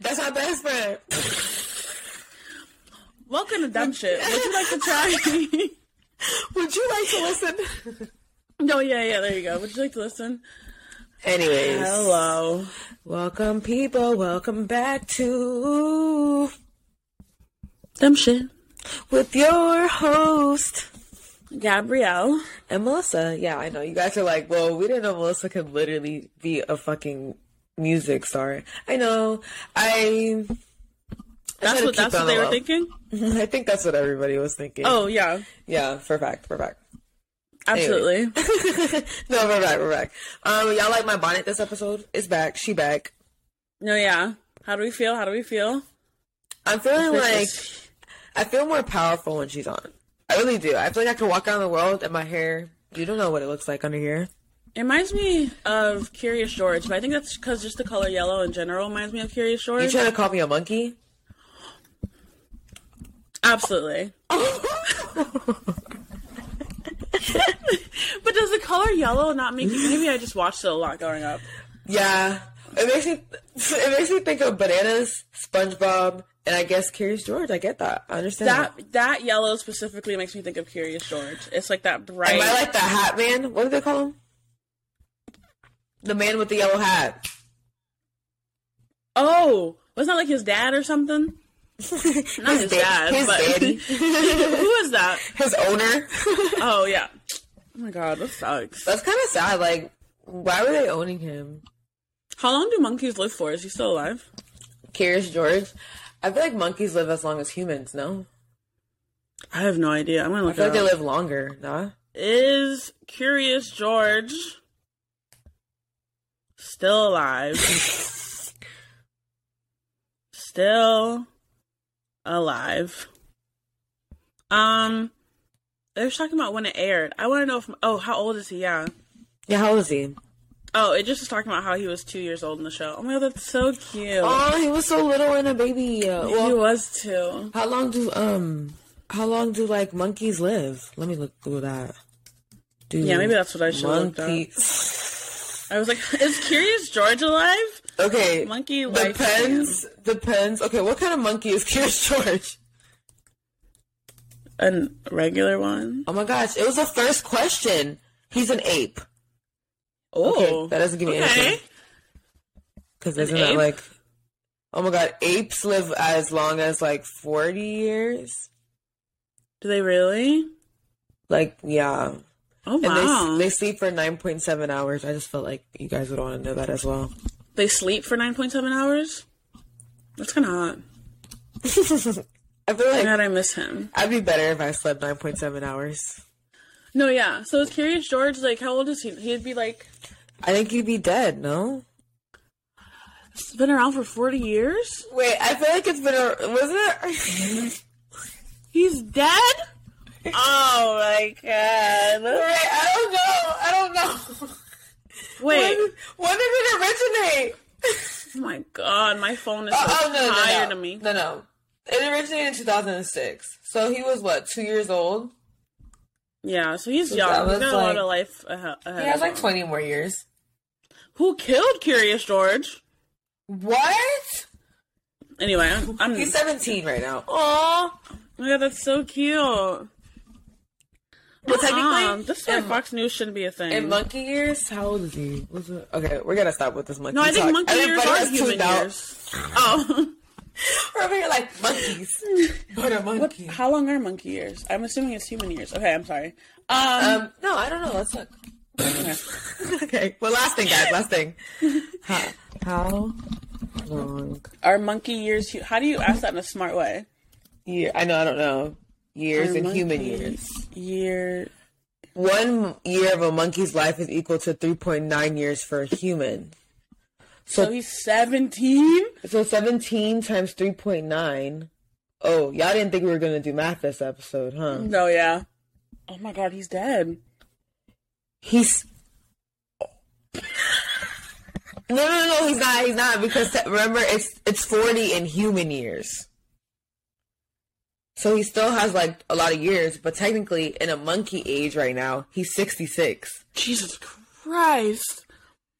That's my best friend. Welcome to dumb shit. Would you like to try? Would you like to listen? no, yeah, yeah. There you go. Would you like to listen? Anyways, Hello. welcome people. Welcome back to Dumb shit. with your host Gabrielle. and Melissa. Yeah, I know you guys are like, well, we didn't know Melissa could literally be a fucking music Sorry, I know. I. That's what that's what they were low. thinking. I think that's what everybody was thinking. Oh yeah, yeah, for fact, for fact. absolutely. no, we're back, we're back. Um, y'all like my bonnet this episode? It's back. She back. No, yeah. How do we feel? How do we feel? I'm feeling like I feel more powerful when she's on. I really do. I feel like I can walk around the world and my hair. You don't know what it looks like under here. It reminds me of Curious George, but I think that's because just the color yellow in general reminds me of Curious George. You trying to call me a monkey? Absolutely. but does the color yellow not make you? Maybe I just watched it a lot growing up. Yeah. It makes me. It makes me think of bananas, SpongeBob, and I guess Curious George. I get that. I understand that. That that yellow specifically makes me think of Curious George. It's like that bright. Am I like the Hat Man? What do they call him? The man with the yellow hat. oh, wasn't that like his dad or something? Not his, da- dad, his but daddy. who is that? His owner. Oh yeah. Oh my god, that sucks. That's kind of sad. Like, why were they owning him? How long do monkeys live for? Is he still alive? Curious George. I feel like monkeys live as long as humans. No, I have no idea. I'm gonna look. I feel like they live longer. Nah. Is Curious George still alive? still alive. Um, they're talking about when it aired. I want to know if. Oh, how old is he? Yeah. Yeah, how old is he? Oh, it just was talking about how he was two years old in the show. Oh my god, that's so cute. Oh, he was so little and a baby. Uh, he was too. how long do um, how long do like monkeys live? Let me look through that. Do Yeah, maybe that's what I should have looked up. I was like, is Curious George alive? Okay, Monkey life depends. Depends. Okay, what kind of monkey is Curious George? A regular one. Oh my gosh, it was the first question. He's an ape. Oh, Okay, that doesn't give me okay. anything. Because isn't that like, oh my god, apes live as long as like 40 years? Do they really? Like, yeah. Oh And wow! they, they sleep for 9.7 hours. I just felt like you guys would want to know that as well. They sleep for nine point seven hours. That's kind of hot. I feel like God, I miss him. I'd be better if I slept 9.7 hours. No, yeah. So is Curious George like how old is he? He'd be like I think he'd be dead, no? it's been around for forty years. Wait, I feel like it's been a. Was it? He's dead. Oh my god! Wait, I don't know. I don't know. Wait. When, when did it originate? Oh my god! My phone is oh, so Oh, no, no, tired no. of me. No, no. It originated in 2006. So he was, what, two years old? Yeah, so he's So young. He's got a lot of life ahead. He has like him. 20 more years. Who killed Curious George? What? Anyway, I'm. I'm He's 17 right now. oh my god, that's so cute. Well, technically, Um, this is why Fox News shouldn't be a thing. in monkey years, how old is he? Was it? Okay, we're gonna stop with this monkey no, I think talk. monkey years are human years. Oh, We're over here like monkeys. What? monkey. How long are monkey years? I'm assuming it's human years. Okay, I'm sorry. Um, Um, no, I don't know. Let's look. okay. Well, last thing, guys. Last thing. How, how long? are monkey years? How do you ask that in a smart way? Year? I know. I don't know. Years in human years. Year. One year of a monkey's life is equal to 3.9 years for a human. So So, he's 17. so 17 times 3.9. Oh, y'all didn't think we were going to do math this episode, huh? No, yeah. Oh my god, he's dead. He's. No, no, no, he's not. He's not because remember, it's it's forty in human years. So he still has like a lot of years, but technically, in a monkey age right now, he's sixty six. Jesus Christ.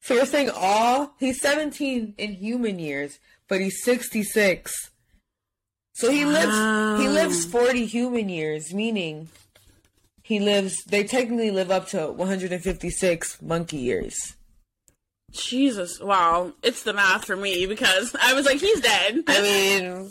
So you're saying all he's 17 in human years, but he's 66. So he lives he lives 40 human years, meaning he lives they technically live up to 156 monkey years. Jesus, wow, it's the math for me because I was like, he's dead. I mean,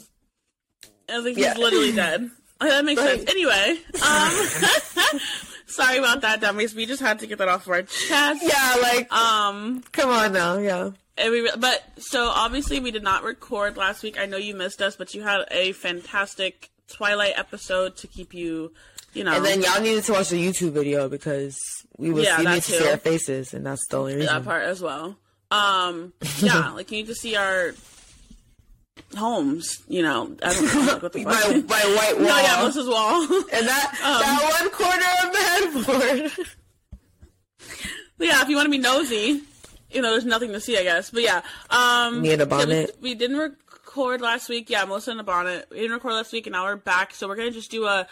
I think Yeah. he's literally dead. That makes Right. sense. Anyway, um, sorry about that, dummies. We just had to get that off of our chest. yeah, like Um, come on now, yeah. and we, but so obviously we did not record last week. I know you missed us, but you had a fantastic Twilight episode to keep you, you know, And then y'all needed to watch the YouTube video because we was Yeah, you need to see our faces, and that's the only reason. that part as well. Um, yeah, like you need to see our homes. You know, I don't know like, what the fuck. my white wall. no, yeah, Melissa's wall. and that that one corner of the headboard. Yeah, if you want to be nosy, you know, there's nothing to see, I guess. But yeah, um, Me in a yeah, we- bonnet. we, didn't record last week. Yeah, Melissa in a bonnet. We didn't record last week, and now we're back. So we're gonna just do a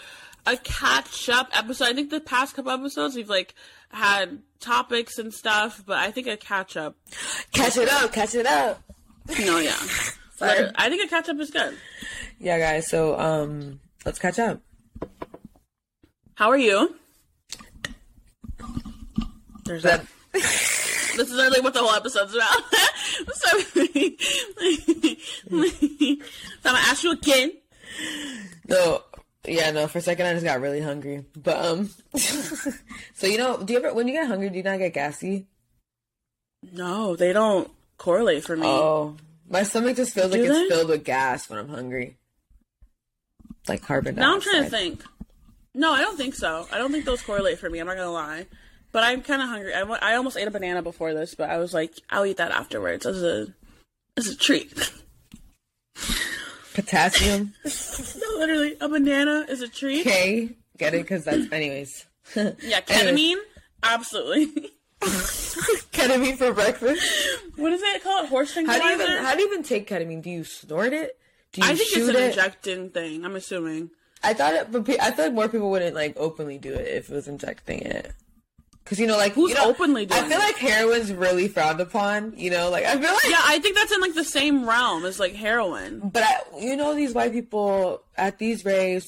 a catch up episode. I think the past couple episodes we've like had topics and stuff, but I think a catch up. catch it up, catch it up. No, yeah. Sorry. I think a catch up is good. Yeah, guys. So um, let's catch up. How are you? There's That that. This is literally what the whole episode's about. so, I'm gonna ask you again. no, yeah, no. For a second, I just got really hungry. But um, so you know, do you ever when you get hungry, do you not get gassy? No, they don't correlate for me. Oh, my stomach just feels like Do it's filled with gas when I'm hungry, like carbon dioxide. now I'm trying to think. No, I don't think so. I don't think those correlate for me. I'm not gonna lie. But I'm kind of hungry. I, I almost ate a banana before this, but I was like, I'll eat that afterwards as a as a treat. Potassium no, literally, a banana is a treat. K, get it? Because that's anyways. Yeah, ketamine, absolutely. ketamine for breakfast. what is it called? Horse How do you tranquilizer? even how do you even take ketamine? Do you snort it? Do you I think it's shoot an it? injecting thing. I'm assuming. I thought it, but pe- I feel like more people wouldn't like openly do it if it was injecting it. Cause you know, like Who's you know, openly doing I feel it? like heroin's really frowned upon. You know, like I feel like, Yeah, I think that's in like the same realm as like heroin. but I, you know, these white people at these raves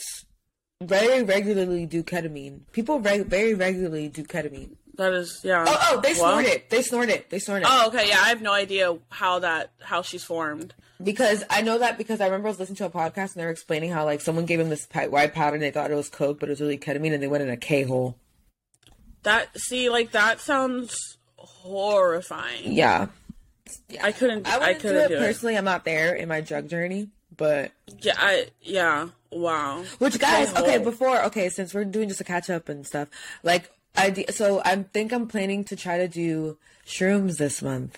very regularly do ketamine. People reg- very regularly do ketamine. That is, yeah. Oh, oh, they Well- snort it. They snort it. They snort it. Oh, okay. Yeah, I have no idea how that how she's formed. Because I know that because I remember I was listening to a podcast and they were explaining how like someone gave them this white powder and they thought it was coke, but it was really ketamine, and they went in a K hole. That see, like that sounds horrifying. Yeah, I couldn't. I I, wouldn't do couldn't it do it. personally. I'm not there in my drug journey, but Yeah, I yeah. Wow. which guys, okay, before okay, since we're doing just a catch up and stuff, like I so I think I'm planning to try to do shrooms this month.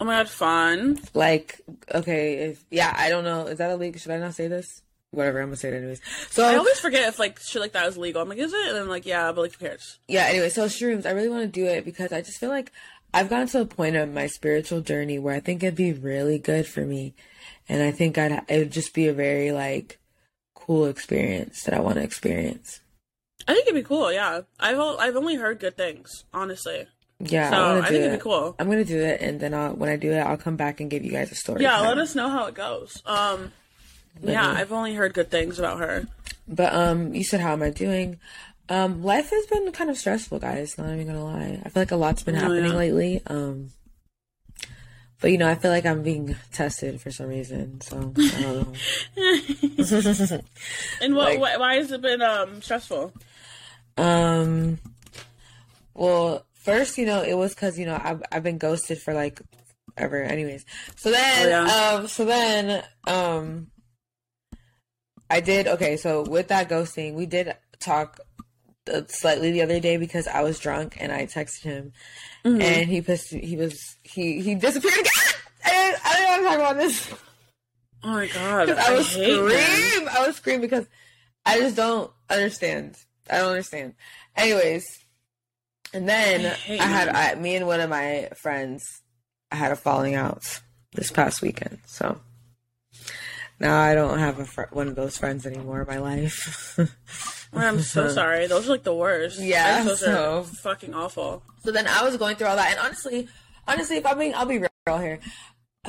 Oh my god, fun. Like, okay, if yeah, I don't know, is that illegal? Should I not say this? Whatever, I'm gonna say it anyways. So I always forget if like shit like that is legal. I'm like, is it? And I'm like, yeah, but like, who cares? yeah anyway so shrooms i really want to do it because i just feel like i've gotten to a point of my spiritual journey where i think it'd be really good for me and i think i'd it would just be a very like cool experience that i want to experience I think it'd be cool. Yeah, I've I've only heard good things, honestly. yeah So, i I think it it'd be cool. i'm gonna do it and then I'll, when i do it i'll come back and give you guys a story Yeah, time. let us know how it goes. Um, yeah. I've only heard good things about her. but um you said how am i doing um life has been kind of stressful guys not even gonna lie i feel like a lot's been happening yeah. lately um but you know, I feel like I'm being tested for some reason, so I don't know. And what? Like- why, why has it been um stressful? Um, well, first, you know, it was because you know I've I've been ghosted for like ever. Anyways, so then, Oh, yeah. um, so then, um, I did okay. So with that ghosting, we did talk uh, slightly the other day because I was drunk and I texted him, Mm-hmm. and he pissed. He was he he disappeared again. I, I don't want to talk about this. Oh my god, I was hate him. scream. I was scream because I just don't understand. I don't understand. Anyways, and then I I, had. I, me and one of my friends. I had a falling out this past weekend, so now I don't have a fr- one of those friends anymore in my life. I'm so sorry. Those are like the worst. Yeah, those so- are fucking awful. So then I was going through all that, and honestly, honestly, if I'm being, I'll be real here.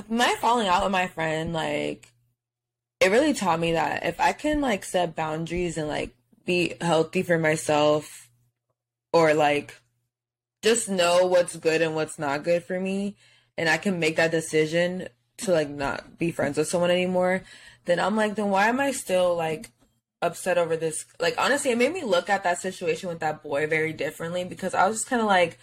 My falling out with my friend, like, it really taught me that if I can like set boundaries and like be healthy for myself, or like just know what's good and what's not good for me, and I can make that decision to like not be friends with someone anymore, then I'm like, then why am I still like upset over this? Like, honestly, it made me look at that situation with that boy very differently because I was just kind of like,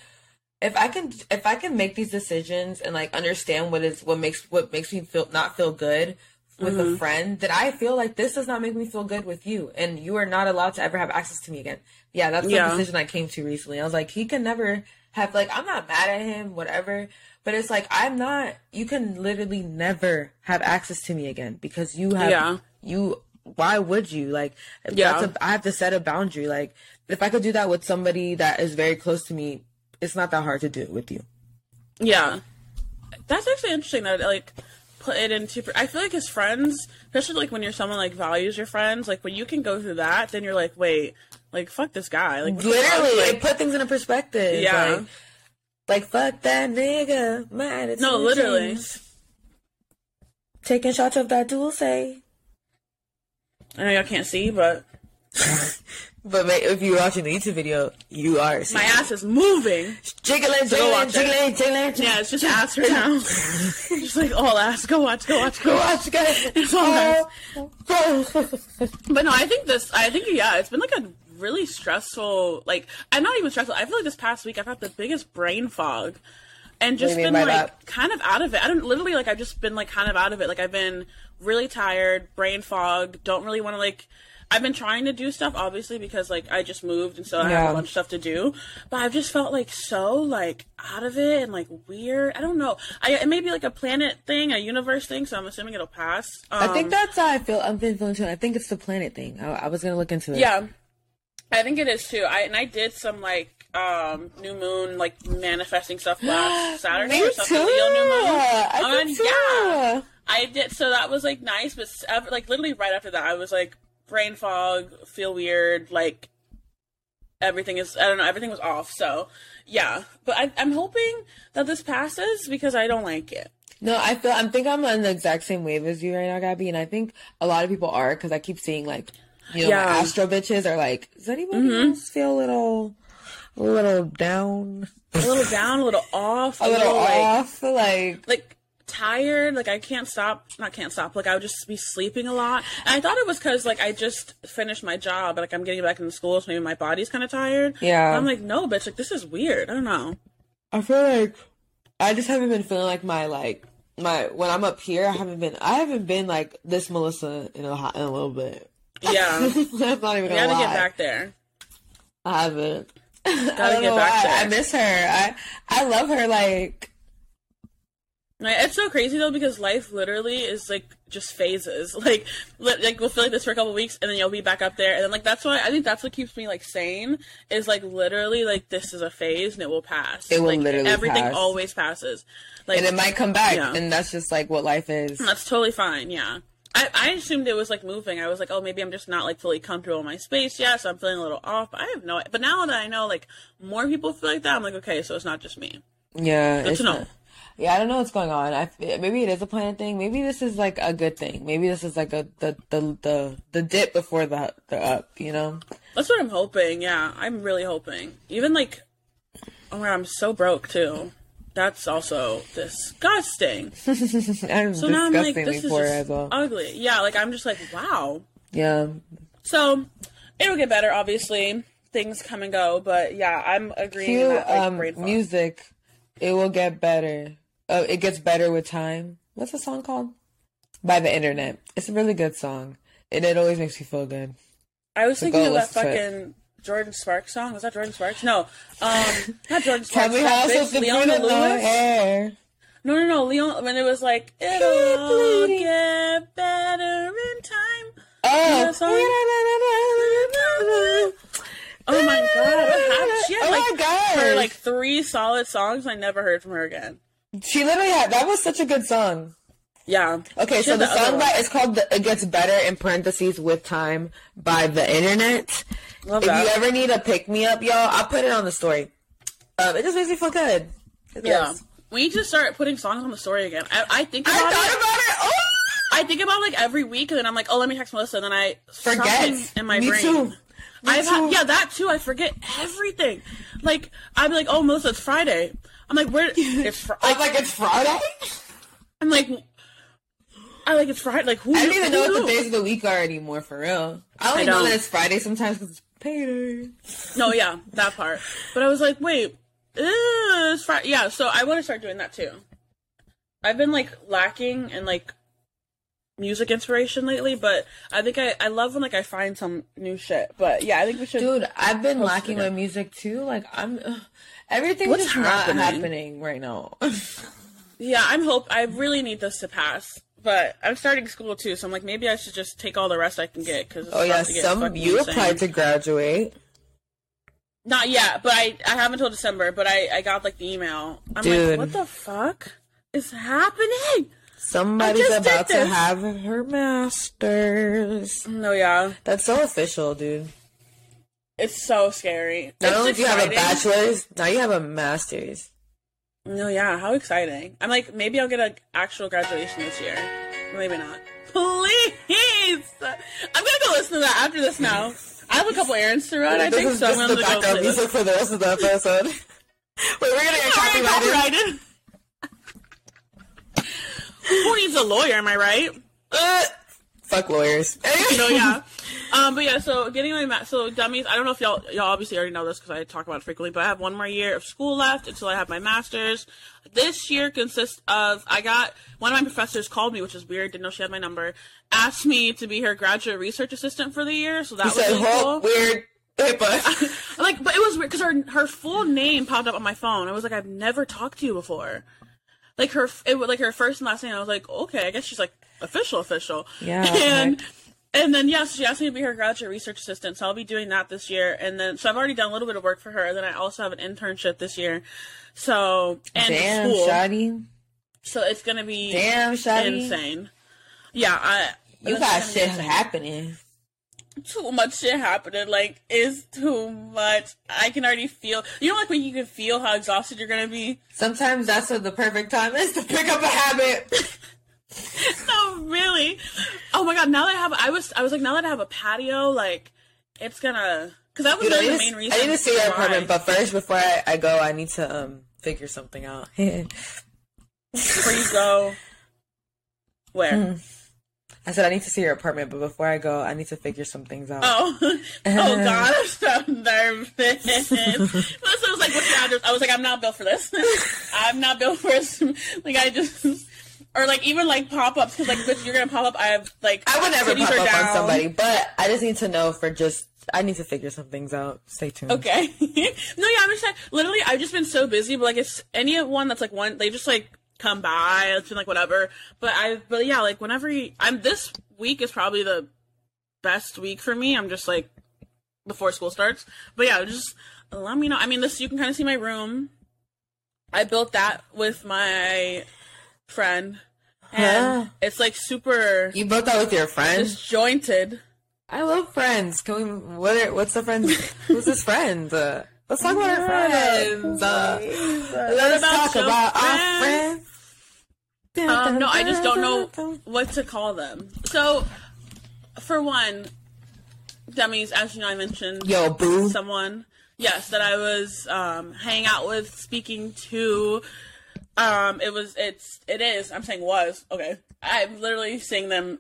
if I can, if I can make these decisions and like understand what is what makes what makes me feel not feel good with Mm-hmm. a friend, that I feel like this does not make me feel good with you, and you are not allowed to ever have access to me again. Yeah, that's the Yeah. decision I came to recently. I was like, he can never have like I'm not mad at him, whatever. But it's like I'm not. You can literally never have access to me again because you have Yeah. you. Why would you like? Yeah. A, I have to set a boundary. Like if I could do that with somebody that is very close to me, it's not that hard to do it with you. Yeah, that's actually interesting. That like put it into. I feel like as friends, especially like when you're someone like values your friends, like when you can go through that, then you're like, wait, like fuck this guy, like what the fuck? Literally, like, it put things in a perspective. Yeah. Like, like fuck that nigga. Attitude No, literally. Taking shots of that dulce. I know y'all can't see, but But if you're watching the YouTube video, you are. my ass is moving. jiggling, jiggling, jiggling, jiggling. Yeah, it's just ass right now. just like all ass. Go watch. Go watch. Go Go watch. guys. It's all Oh. But no, I think this. I think yeah, it's been like a really stressful. Like I'm not even stressful. I feel like this past week I've had the biggest brain fog, and just been like that? kind of out of it. I don't literally like I've just been like kind of out of it. Like I've been really tired, brain fog. Don't really want to like. I've been trying to do stuff obviously because like I just moved and so I have a bunch of stuff to do. But I've just felt like so like out of it and like weird. I don't know. I it may be like a planet thing, a universe thing. So I'm assuming it'll pass. I think Um, that's how I feel. I'm been feeling too. I think it's the planet thing. I, I was gonna look into it. Yeah, I think it is too. I and I did some like um new moon like manifesting stuff last Saturday Me or too. something. Leo new moon. I Um, did too. yeah. I did. So that was like nice, but like literally right after that, I was like brain fog, feel weird, like everything is. I don't know. Everything was off. So yeah, but I, I'm hoping that this passes because I don't like it. No, I feel. I think I'm on the exact same wave as you right now, Gabby, and I think a lot of people are because I keep seeing like, you know, Yeah. Mm-hmm. my Astro bitches are like, does anybody else feel a little, a little down, A little down, a little off, a little like, off, like. like tired like i can't stop not can't stop like i would just be sleeping a lot and i thought it was because like i just finished my job like i'm getting back into school so maybe my body's kind of tired Yeah. And i'm like no bitch like this is weird i don't know I feel like I just haven't been feeling like my like my when I'm up here. I haven't been. I haven't been like this, Melissa, in a hot in a little bit. yeah you That's not even gonna gotta lie. get back there I haven't. I Gotta don't get know back why. there. I miss her. I I love her. Like Like, it's so crazy though because life literally is like just phases. Like, li- like we'll feel like this for a couple weeks, and then you'll be back up there, and then like that's why I think that's what keeps me like sane is like literally like this is a phase and it will pass. It will like, literally everything pass. always passes. Like and it might come back, Yeah. and that's just like what life is. That's totally fine. Yeah. I, I assumed it was like moving. I was like, oh, maybe I'm just not like fully comfortable in my space yet, so I'm feeling a little off. But I have no. But now that I know like more people feel like that, I'm like, okay, so it's not just me. Yeah, Good it's to know. not- yeah, I don't know what's going on. I maybe it is a planet thing. Maybe this is like a good thing. Maybe this is like a the the the, the dip before the the up. You know. That's what I'm hoping. Yeah, I'm really hoping. Even like, oh my god, I'm so broke too. That's also disgusting. I'm So now I'm like, this is just well. ugly. Yeah, like I'm just like, wow. Yeah, So it'll get better, obviously. Things come and go, but yeah, I'm agreeing cue that like um music. It will get better. Uh, it gets better with time. What's the song called? By the Internet. It's a really good song, and it always makes you feel good. I was So thinking of that listen to it. fucking Jordin Sparks song. Was that Jordin Sparks? No, um, not Jordin Sparks. me that how bitch, Leona good in the Lewis. air. No, no, no, Leon. When it was like, it'll get better in time. Oh. Oh my god, what happened? She had Oh like my gosh. her like three solid songs. I never heard from her again. She literally had that was such a good song. Yeah. Okay, She so the the song one. that is called the, "It Gets Better" in parentheses with time by the Internet. Love if that. you ever need a pick me up, y'all, I'll put it on the story. Um, it just makes me feel good. It Yeah. does. We need to start putting songs on the story again. I, I think about I it. thought about it. Oh! I think about like every week, and then I'm like, oh, let me text Melissa, and then I Forget. something in my Me brain. too. Me I've too. had yeah that too. I forget everything. Like I'm like, oh, Melissa, it's Friday. I'm like, where? It's fr- I'm like, like, it's Friday? I'm like, I like it's Friday. Like who? I don't even know what the days of the week are anymore, for real. I only I know that it's Friday sometimes because it's payday. No, yeah, that part. But I was like, wait, uh, it's Friday. Yeah, so I want to start doing that too. I've been like lacking in like music inspiration lately, but I think I I love when like I find some new shit. But yeah, I think we should. Dude, I've been lacking my music too. Like, I'm. ugh, everything's What's just happening? not happening right now. Yeah, I'm hope. I really need this to pass. But I'm starting school too, so I'm like, maybe I should just take all the rest I can get because oh, yeah. Some. You applied to graduate. Not yet, but I I haven't until December. But I I got like the email. I'm Dude. like, what the fuck is happening? Somebody's about to have her master's. No, yeah, That's so official, dude. It's so scary. Not It's only do you have a bachelor's, now you have a master's. No, yeah, how exciting! I'm like, maybe I'll get an actual graduation this year. Maybe not. Please, I'm gonna go listen to that after this now. I have a couple errands to run. I this think so. I'm gonna the go play this. music for the rest of the episode. Wait, we're gonna get copyrighted. Who needs a lawyer? Am I right? Uh, fuck lawyers. No, yeah. Um, but yeah, so getting my ma- so dummies. I don't know if y'all y'all obviously already know this because I talk about it frequently. But I have one more year of school left until I have my master's. This year consists of I got one of my professors called me, which is weird. Didn't know she had my number. Asked me to be her graduate research assistant for the year. So that You was said, really cool. weird HIPAA." like, but it was weird because her her full name popped up on my phone. I was like, I've never talked to you before. Like her, it was like her first and last name. I was like, okay, I guess she's like official, official. Yeah, And okay. and then yes, she asked me to be her graduate research assistant. So I'll be doing that this year. And then so I've already done a little bit of work for her. And then I also have an internship this year. So and Damn, school. Shotty. So it's gonna be Damn, Shotty. insane. Yeah, I. You got shit happening. too much shit happening. Like, it's too much. I can already feel. You know, like when you can feel how exhausted you're gonna be. Sometimes that's what the perfect time is to pick up a habit. No, really. Oh my god! Now that I have, I was, I was like, now that I have a patio, like, it's gonna. Because that was Dude, I, really the main reason. I need to see your apartment, but first, before I, I go, I need to um figure something out. before you go. Where? I said I need to see your apartment, but before I go, I need to figure some things out. Oh, oh god, I'm so nervous. Melissa was like, "What's your address?" I was like, "I'm not built for this. I'm not built for this." Like, I just, or like even like pop ups because like, bitch, you're gonna pop up. I have like, I would never pop up down. on somebody, but I just need to know for just. I need to figure some things out. Stay tuned. Okay. no, yeah, I'm just like, Literally, I've just been so busy. But like, if anyone that's like one, they just like come by. It's been like whatever. But I, but yeah, like whenever you, I'm this week is probably the best week for me. I'm just like before school starts. But yeah, just let me know. I mean, this you can kind of see my room. I built that with my friend, and Huh. it's like super You built that with your friends. disjointed. I love friends. Can we? What? Are, what's the friends? Who's his friend? Uh, let's talk about our friends. Uh, let's about talk about our friends? friends. Um, no, I just don't know what to call them. So, for one, dummies, as you know, I mentioned Yo, boo. someone, yes, that I was um, hanging out with, speaking to. Um, it was, it's, it is. I'm saying was okay. I'm literally seeing them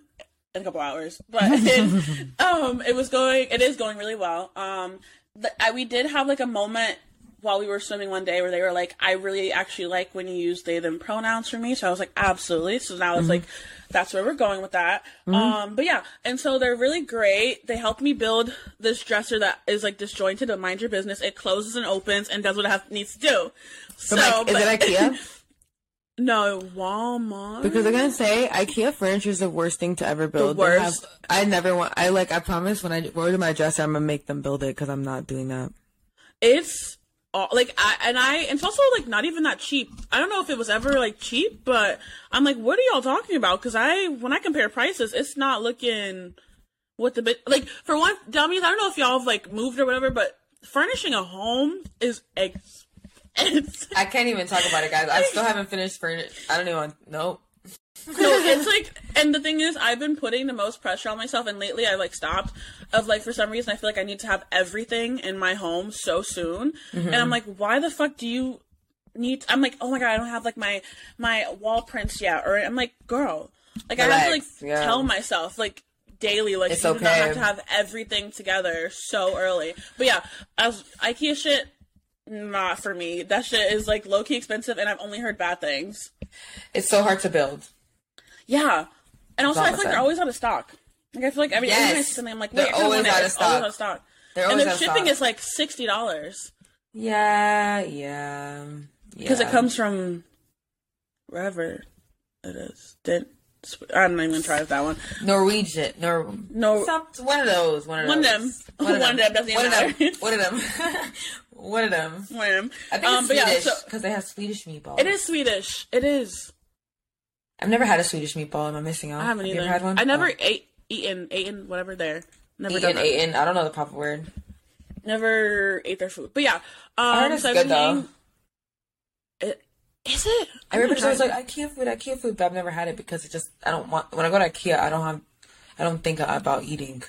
in a couple hours, but it, um, it was going. It is going really well. Um, the, I, we did have like a moment while we were swimming one day where they were like, I really actually like when you use they them pronouns for me. So I was like, absolutely. So now it's like, that's where we're going with that. Um, but yeah, and so they're really great. They helped me build this dresser that is like disjointed, but mind your business. It closes and opens and does what it have, needs to do. So, But, like, is it IKEA? no, Walmart. Because I'm gonna say IKEA furniture is the worst thing to ever build. They worst. have- I never want. I like. I promise when I order my dresser, I'm gonna make them build it because I'm not doing that. it's all, like I and I and it's also like not even that cheap. I don't know if it was ever like cheap, but I'm like, what are y'all talking about? Because I when I compare prices, it's not looking what the bit like for one dummies. I don't know if y'all have like moved or whatever, but furnishing a home is It's I can't even talk about it, guys. I still haven't finished furniture. I don't even. Nope. no, it's like, and the thing is, I've been putting the most pressure on myself, and lately I like stopped. Of like, for some reason, I feel like I need to have everything in my home so soon, and mm-hmm. I'm like, why the fuck do you need? I'm like, oh my god, I don't have like my my wall prints yet, or I'm like, girl, like I have to like yeah. tell myself like daily, like It's you do not have to have everything together so early. But yeah, as IKEA shit. Not for me. That shit is like low key expensive, and I've only heard bad things. It's so hard to build. Yeah, and also I feel like they're always out of stock. Like I feel like every every time I Yes. see something, I'm like, They're wait, kinda always out of It's always stock. out of stock. They're And always the out shipping stock. is like sixty dollars Yeah, yeah. because yeah. it comes from wherever it is. Did I'm not even gonna try that one. Norwegian. Nor No, Some, one of those. One of them. One of them. One of them, doesn't One of them. One of them. one of them. I think um, it's but yeah, Swedish so because they have Swedish meatballs. it is Swedish. It is. I've never had a Swedish meatball. Am I missing out? I haven't have either. Had one? I never Oh. ate eaten eaten whatever there. Never eaten, done eaten. I don't know the proper word. Never ate their food. But yeah, I heard um, it's good though. It, is it? Everybody's always like. like, IKEA food, IKEA food, but I've never had it because it just I don't want. When I go to IKEA, I don't have. I don't think about eating.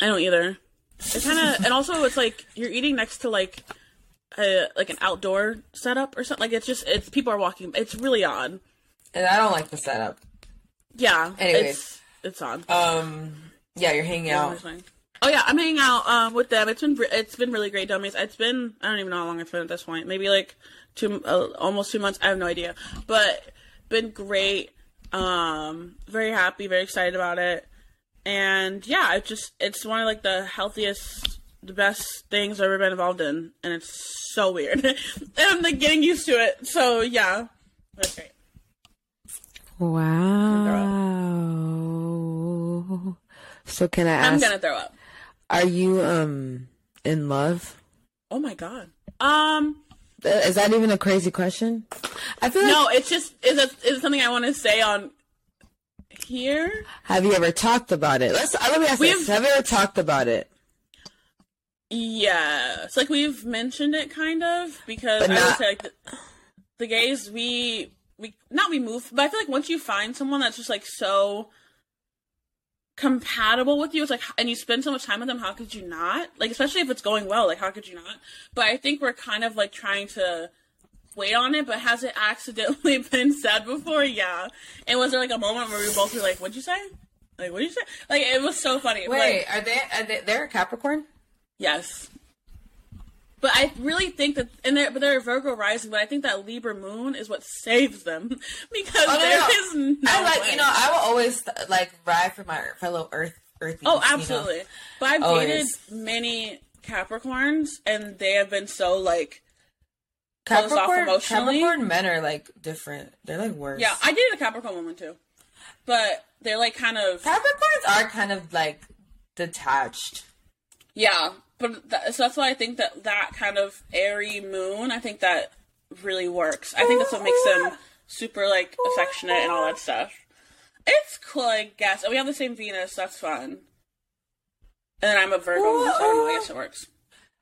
I don't either. It kind of, and also it's like you're eating next to like a like an outdoor setup or something. Like it's just it's people are walking. It's really odd. And I don't like the setup. Yeah. Anyways. it's it's odd. Um, yeah, you're hanging Yeah, out. Oh yeah, I'm hanging out um, with them. It's been it's been really great, dummies. It's been I don't even know how long it's been at this point. Maybe like two, uh, almost two months. I have no idea, but been great. Um, very happy, very excited about it, and yeah, it just it's one of like the healthiest, the best things I've ever been involved in, and it's so weird. and I'm like getting used to it. So yeah, that's great. Wow. So can I ask? I'm gonna throw up. Are you um in love? Oh my god. Um. Is that even a crazy question? I feel like. No, it's just is it is it something I want to say on here? Have you ever talked about it? Let's. Uh, let me ask We this. have- Have you ever talked about it? Yes, like we've mentioned it kind of because But I would say like the, the gays we we not we move, but I feel like once you find someone that's just like so compatible with you, it's like and you spend so much time with them, how could you not? Like especially if it's going well, like how could you not? But I think we're kind of like trying to wait on it, but has it accidentally been said before? Yeah. And was there like a moment where we both were like, "What'd you say?" Like, what did you say? Like, it was so funny. Wait, Like, are they? Are they? They're a Capricorn. Yes. But I really think that, and they're, but they're a Virgo rising, but I think that Libra moon is what saves them because Oh, there no. is no. I like. way. You know, I will always like ride for my fellow Earth Earthies. Oh, you know? absolutely. But I've Always. dated many Capricorns, and they have been so like, Closed off emotionally? Capricorn men are like different. They're like worse. yeah, I dated a Capricorn woman too, but they're like kind of Capricorns are kind of like detached. yeah. But that, so that's why I think that that kind of airy moon, I think that really works. I think that's what makes them super like affectionate and all that stuff. It's cool, I guess. And we have the same Venus, that's fun. And then I'm a Virgo, so I don't know. I guess it works.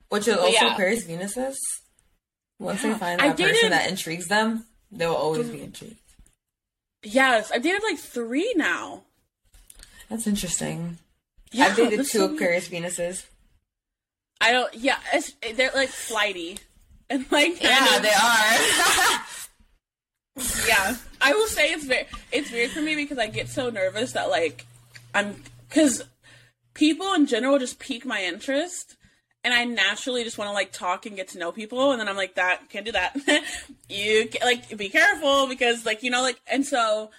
Which is also yeah. Aquarius Venuses. Once Yeah. they find that person that intrigues them, they will always be intrigued. Yes, I've dated like three now. That's interesting. Yeah, I've dated two so. Aquarius Venuses. I don't. Yeah, it's, they're like flighty, and like Yeah, of- they are. yeah i will say it's very it's weird for me because i get so nervous that like i'm because people in general just pique my interest and i naturally just want to like talk and get to know people and then i'm like that can't do that you ca- like be careful because like you know like and so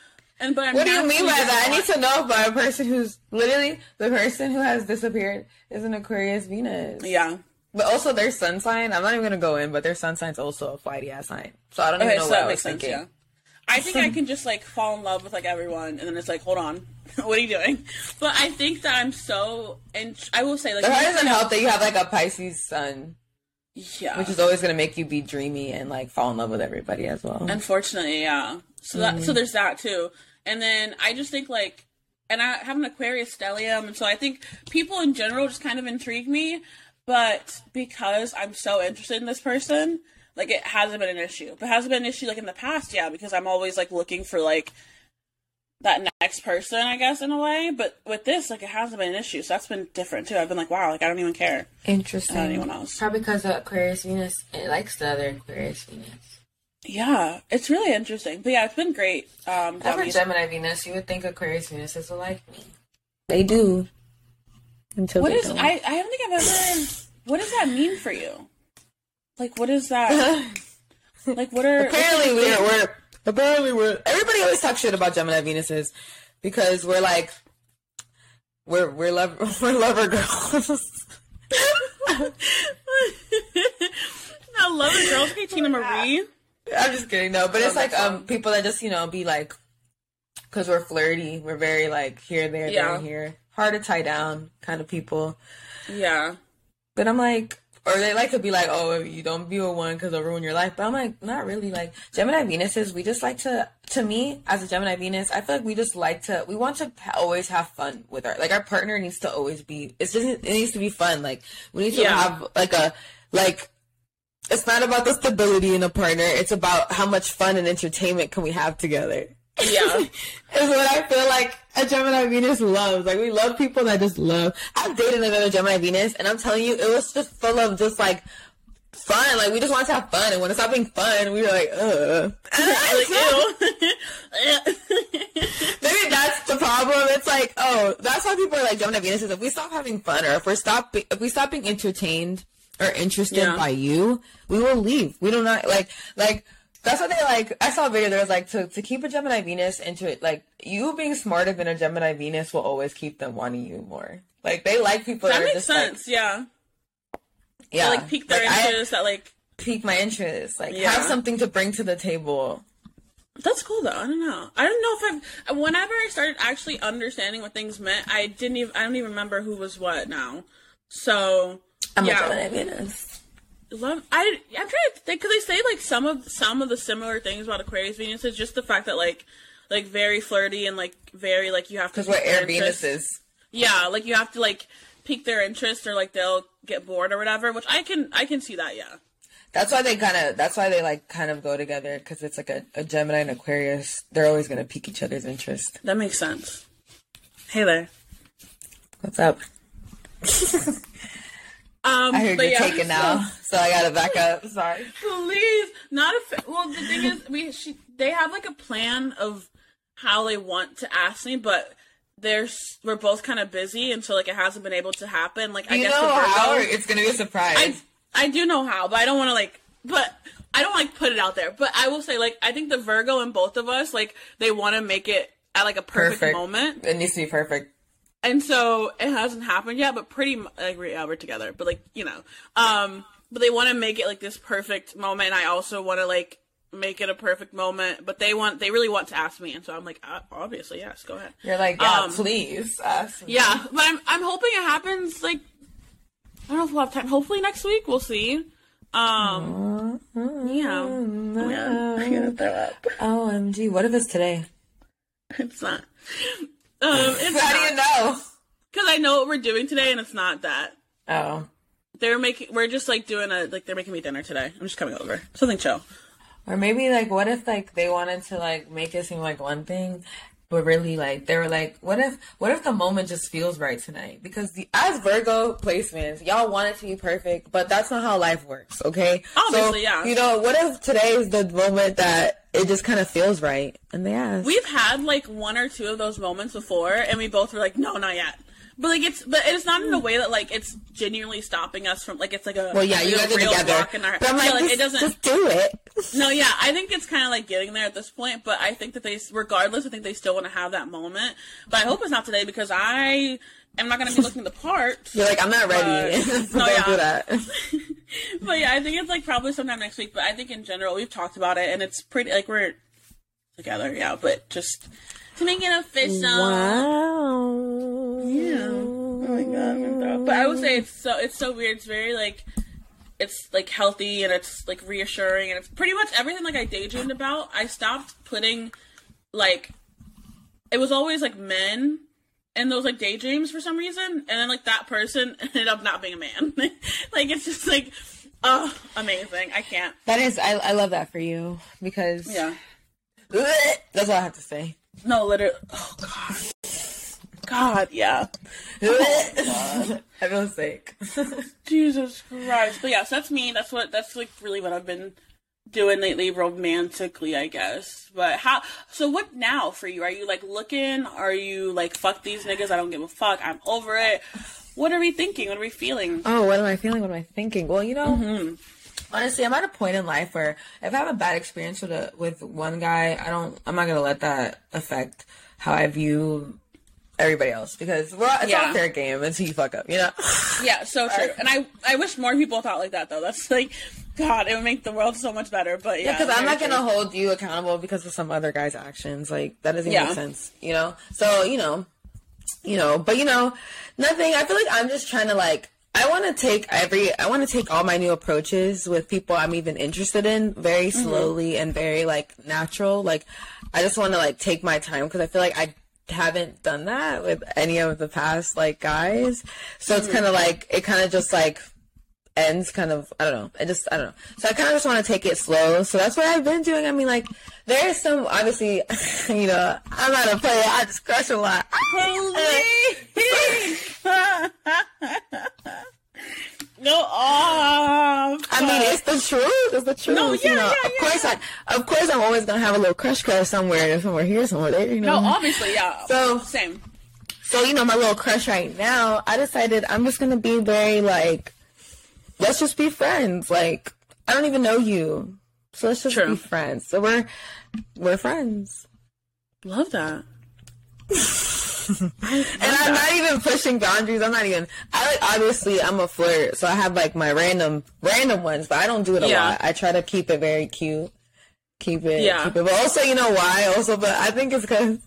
and but I'm what do you mean by that? I need to know by a person who's literally the person who has disappeared is an Aquarius Venus. yeah But also their sun sign, I'm not even gonna go in, but their sun sign's also a flighty ass sign. So I don't okay even know so what I that was makes sense thinking. yeah I think I can just like fall in love with like everyone, and then it's like, hold on, what are you doing? But I think that I'm so, and I will say like, that doesn't help that you have like a Pisces sun, yeah, which is always gonna make you be dreamy and like fall in love with everybody as well. Unfortunately, yeah. So that so mm-hmm. there's that too. And then I just think like and I have an Aquarius stellium and so I think people in general just kind of intrigue me, but because I'm so interested in this person, like it hasn't been an issue. But has it been an issue like in the past? Yeah, because I'm always like looking for like that next person, I guess, in a way. But with this, like, it hasn't been an issue, so that's been different too. I've been like, wow, like I don't even care Interesting. anyone else. Probably because of Aquarius Venus. It likes the other Aquarius Venus. Yeah, it's really interesting. But yeah, it's been great. Um, got Ever me- Gemini Venus, you would think Aquarius Venus is like me. They do. Until what they is don't. I? I don't think I've ever. What does that mean for you? Like, what is that? like, what are apparently we're, we're apparently we're everybody always talks shit about Gemini Venuses because we're like we're we're love we're lover girls. now, love and girls, okay, Teena Marie. I'm just kidding, no, but it's like um people that just you know be like because we're flirty, we're very like here, there, Yeah. there, here, hard to tie down kind of people. Yeah, But I'm like, or they like to be like, oh, you don't be with one because it'll ruin your life. But I'm like, not really. Like Gemini Venuses, we just like to. To me, as a Gemini Venus, I feel like we just like to. We want to always have fun with our like our partner needs to always be. It's just it needs to be fun. Like we need to Yeah. have like a like. It's not about the stability in a partner. It's about how much fun and entertainment can we have together. yeah, is what I feel like a Gemini Venus loves. Like we love people that just love. I've dated another Gemini Venus, and I'm telling you, it was just full of just like fun. Like we just wanted to have fun, and when it stopped being fun, we were like, ugh. like. Maybe that's the problem. It's like, oh, that's why people are like Gemini Venuses. If we stop having fun, or if we stop, be- if we stop being entertained or interested Yeah. by you, we will leave. We do not like like. That's what they like. I saw a video that was like to to keep a Gemini Venus into it. Like you being smarter than a Gemini Venus will always keep them wanting you more. Like they like people that, that are makes just like sense. yeah, yeah, like pique their Like, interest. That like pique my interest. Like Yeah. have something to bring to the table. That's cool though. I don't know. I don't know if I've. Whenever I started actually understanding what things meant, I didn't even. I don't even remember who was what now. So I'm yeah, a Gemini Venus. love. I I'm trying to think because they say like some of some of the similar things about Aquarius Venus is just the fact that like like very flirty and like very like you have to Because we're air interest. Venuses. Yeah, like you have to like pique their interest or like they'll get bored or whatever. Which I can I can see that. Yeah. That's why they kind of. That's why they like kind of go together because it's like a, a Gemini and Aquarius. They're always gonna pique each other's interest. That makes sense. Hey there. What's up? Um, I heard you're yeah, taken now, so I gotta back up. Sorry. Please, not a. Fa- well, the thing is, we she they have like a plan of how they want to ask me, but there's we're both kind of busy, and so like it hasn't been able to happen. Like I guess know the how? It's gonna be a surprise. I I do know how, but I don't want to like, but I don't like put it out there. But I will say, like, I think the Virgo and both of us, like, they want to make it at like a perfect, perfect moment, It needs to be perfect. And so it hasn't happened yet. But pretty like we're, yeah, we're together, but like you know, um, but they want to make it like this perfect moment. And I also want to like make it a perfect moment, but they want they really want to ask me, and so I'm like, uh, obviously, yes, go ahead. You're like, yeah, Um, please. Ask me. Yeah, but I'm I'm hoping it happens like I don't know if we'll have time. Hopefully next week we'll see. Um, yeah, yeah, I'm gonna throw up. OMG, what if it's today? It's not. Um, it's How do you know? because I know what we're doing today, and it's not that. Oh. They're making. We're just like doing a like they're making me dinner today. I'm just coming over. Something chill. Or maybe like what if like they wanted to like make it seem like one thing, but really like they were like, what if what if the moment just feels right tonight? Because the as Virgo placements, y'all want it to be perfect, but that's not how life works, okay? Obviously, so, yeah. You know, what if today is the moment that it just kind of feels right? And they ask. We've had like one or two of those moments before, and we both were like, no, not yet. But like it's, but it's not in a way that like it's genuinely stopping us from like it's like a well, yeah, like, you guys are together. in our- But I'm like, yeah, like just, it doesn't. just do it. No, yeah, I think it's kind of like getting there at this point, but I think that they, regardless, I think they still want to have that moment. But I hope it's not today because I am not going to be looking the part. You're like, I'm not ready. So no, yeah. do that. But yeah, I think it's like probably sometime next week. But I think in general, we've talked about it, and it's pretty like we're together, yeah. But just to make it official. Wow. Yeah. Oh my god. I'm gonna throw up. But I would say it's so it's so weird. It's very like it's like healthy and it's like reassuring and it's pretty much everything like I daydreamed about. I stopped putting like it was always like men in those like daydreams for some reason, and then like that person ended up not being a man. like it's just like Oh, amazing! I can't. That is, I, I love that for you because Yeah. that's all I have to say. No, literally. Oh God. God, yeah. I feel sick. Jesus Christ. But yeah, so that's me. That's what. That's like really what I've been doing lately, romantically, I guess. But how? So what now for you? Are you like looking? Are you like fuck these niggas? I don't give a fuck. I'm over it. What are we thinking? What are we feeling? oh, what am I feeling? What am I thinking? Well, you know, mm-hmm. Honestly, I'm at a point in life where if I have a bad experience with a with one guy, I don't. I'm not gonna let that affect how I view everybody else because we're all, it's Yeah. all fair game until you fuck up, you know. Yeah, so true. And I, I wish more people thought like that though. That's like, God, it would make the world so much better. But yeah, because I'm very not gonna hold you accountable because of some other guy's actions. Like that doesn't Yeah. make sense, you know. So you know, you know, but you know, nothing. I feel like I'm just trying to like. I want to take every. I want to take all my new approaches with people I'm even interested in very Mm-hmm. slowly and very like natural. Like I just want to like take my time because I feel like I haven't done that with any of the past like guys. So it's Mm-hmm. kind of like it kind of just like ends kind of I don't know. I just I don't know. So I kind of just want to take it slow. So that's what I've been doing. I mean, like there's some obviously, you know, I'm not a player. I just crush a lot. Go off. I mean, it's the truth. It's the truth. No, you yeah, know, yeah, of course I, of course I'm always gonna have a little crush crush somewhere, somewhere here, somewhere there. You no, know. obviously, yeah. So- same. So, you know, my little crush right now, I decided I'm just gonna be very like, let's just be friends. Like, I don't even know you. So let's just True. be friends. So we're, we're friends. Love that. And I'm not even pushing boundaries. I'm not even, I like, obviously I'm a flirt. So I have like my random, random ones, but I don't do it a Yeah. lot. I try to keep it very cute. Keep it, Yeah. keep it. But also, you know why? Also, but I think it's because